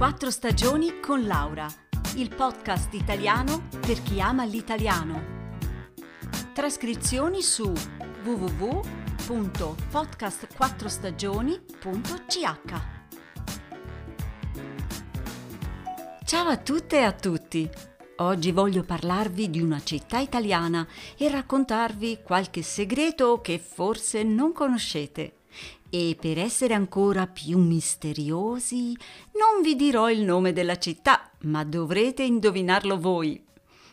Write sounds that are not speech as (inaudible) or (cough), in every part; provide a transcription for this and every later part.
Quattro stagioni con Laura, il podcast italiano per chi ama l'italiano. Trascrizioni su www.podcastquattrostagioni.ch Ciao a tutte e a tutti! Oggi voglio parlarvi di una città italiana e raccontarvi qualche segreto che forse non conoscete. E per essere ancora più misteriosi, non vi dirò il nome della città, ma dovrete indovinarlo voi.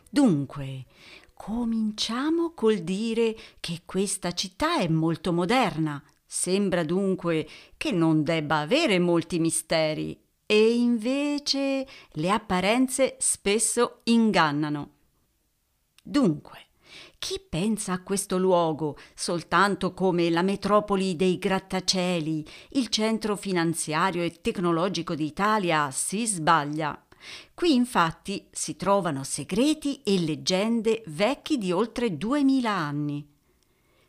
Dunque, cominciamo col dire che questa città è molto moderna. Sembra dunque che non debba avere molti misteri. E invece le apparenze spesso ingannano. Dunque, chi pensa a questo luogo soltanto come la metropoli dei grattacieli, il centro finanziario e tecnologico d'Italia, si sbaglia. Qui infatti si trovano segreti e leggende vecchi di oltre duemila anni.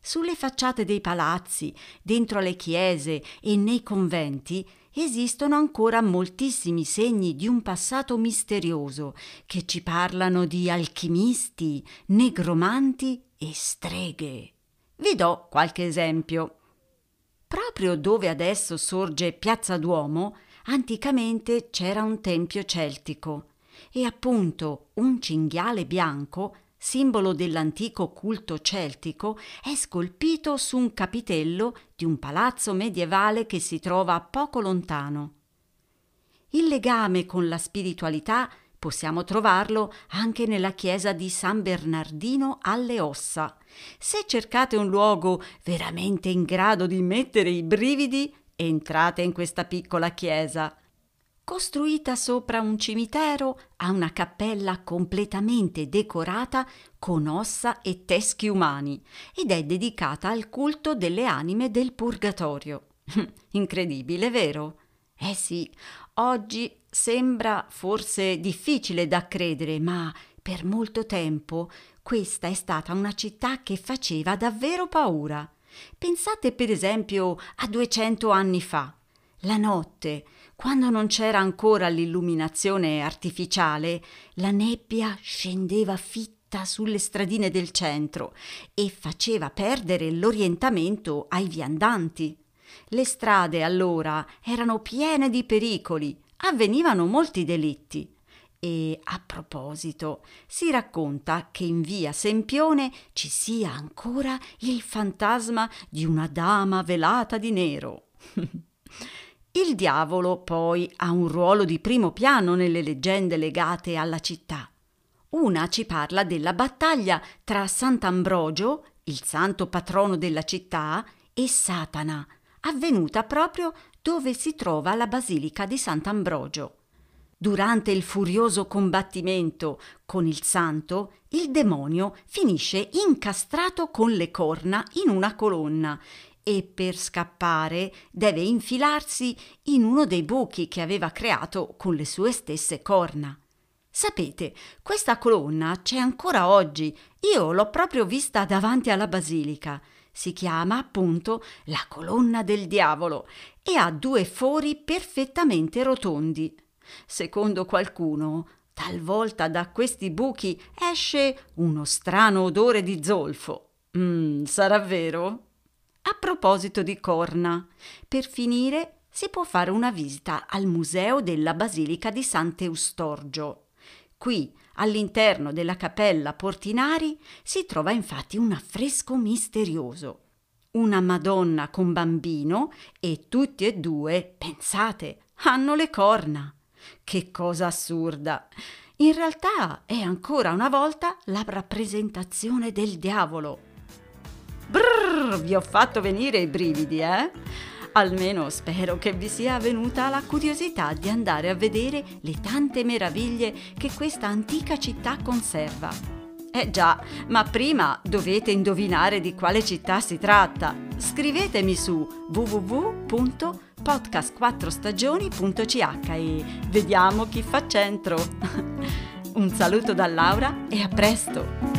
Sulle facciate dei palazzi, dentro le chiese e nei conventi esistono ancora moltissimi segni di un passato misterioso che ci parlano di alchimisti, negromanti e streghe. Vi do qualche esempio. Proprio dove adesso sorge Piazza Duomo, anticamente c'era un tempio celtico e appunto un cinghiale bianco simbolo dell'antico culto celtico, è scolpito su un capitello di un palazzo medievale che si trova poco lontano. Il legame con la spiritualità possiamo trovarlo anche nella chiesa di San Bernardino alle Ossa. Se cercate un luogo veramente in grado di mettere i brividi, entrate in questa piccola chiesa costruita sopra un cimitero, ha una cappella completamente decorata con ossa e teschi umani ed è dedicata al culto delle anime del purgatorio. (laughs) Incredibile, vero? Eh sì, oggi sembra forse difficile da credere, ma per molto tempo questa è stata una città che faceva davvero paura. Pensate per esempio a 200 anni fa. La notte, quando non c'era ancora l'illuminazione artificiale, la nebbia scendeva fitta sulle stradine del centro e faceva perdere l'orientamento ai viandanti. Le strade allora erano piene di pericoli, avvenivano molti delitti. E a proposito, si racconta che in via Sempione ci sia ancora il fantasma di una dama velata di nero. (laughs) Il diavolo poi ha un ruolo di primo piano nelle leggende legate alla città. Una ci parla della battaglia tra Sant'Ambrogio, il santo patrono della città, e Satana, avvenuta proprio dove si trova la basilica di Sant'Ambrogio. Durante il furioso combattimento con il santo, il demonio finisce incastrato con le corna in una colonna e per scappare deve infilarsi in uno dei buchi che aveva creato con le sue stesse corna. Sapete, questa colonna c'è ancora oggi. Io l'ho proprio vista davanti alla basilica. Si chiama appunto la colonna del diavolo e ha due fori perfettamente rotondi. Secondo qualcuno, talvolta da questi buchi esce uno strano odore di zolfo. Mm, sarà vero? A proposito di corna, per finire si può fare una visita al Museo della Basilica di Sant'Eustorgio. Qui, all'interno della cappella Portinari, si trova infatti un affresco misterioso. Una Madonna con bambino e tutti e due, pensate, hanno le corna. Che cosa assurda! In realtà è ancora una volta la rappresentazione del diavolo. Brrr, vi ho fatto venire i brividi, eh? Almeno spero che vi sia venuta la curiosità di andare a vedere le tante meraviglie che questa antica città conserva. Eh già, ma prima dovete indovinare di quale città si tratta. Scrivetemi su www.podcast4stagioni.ch e vediamo chi fa centro. (laughs) Un saluto da Laura e a presto!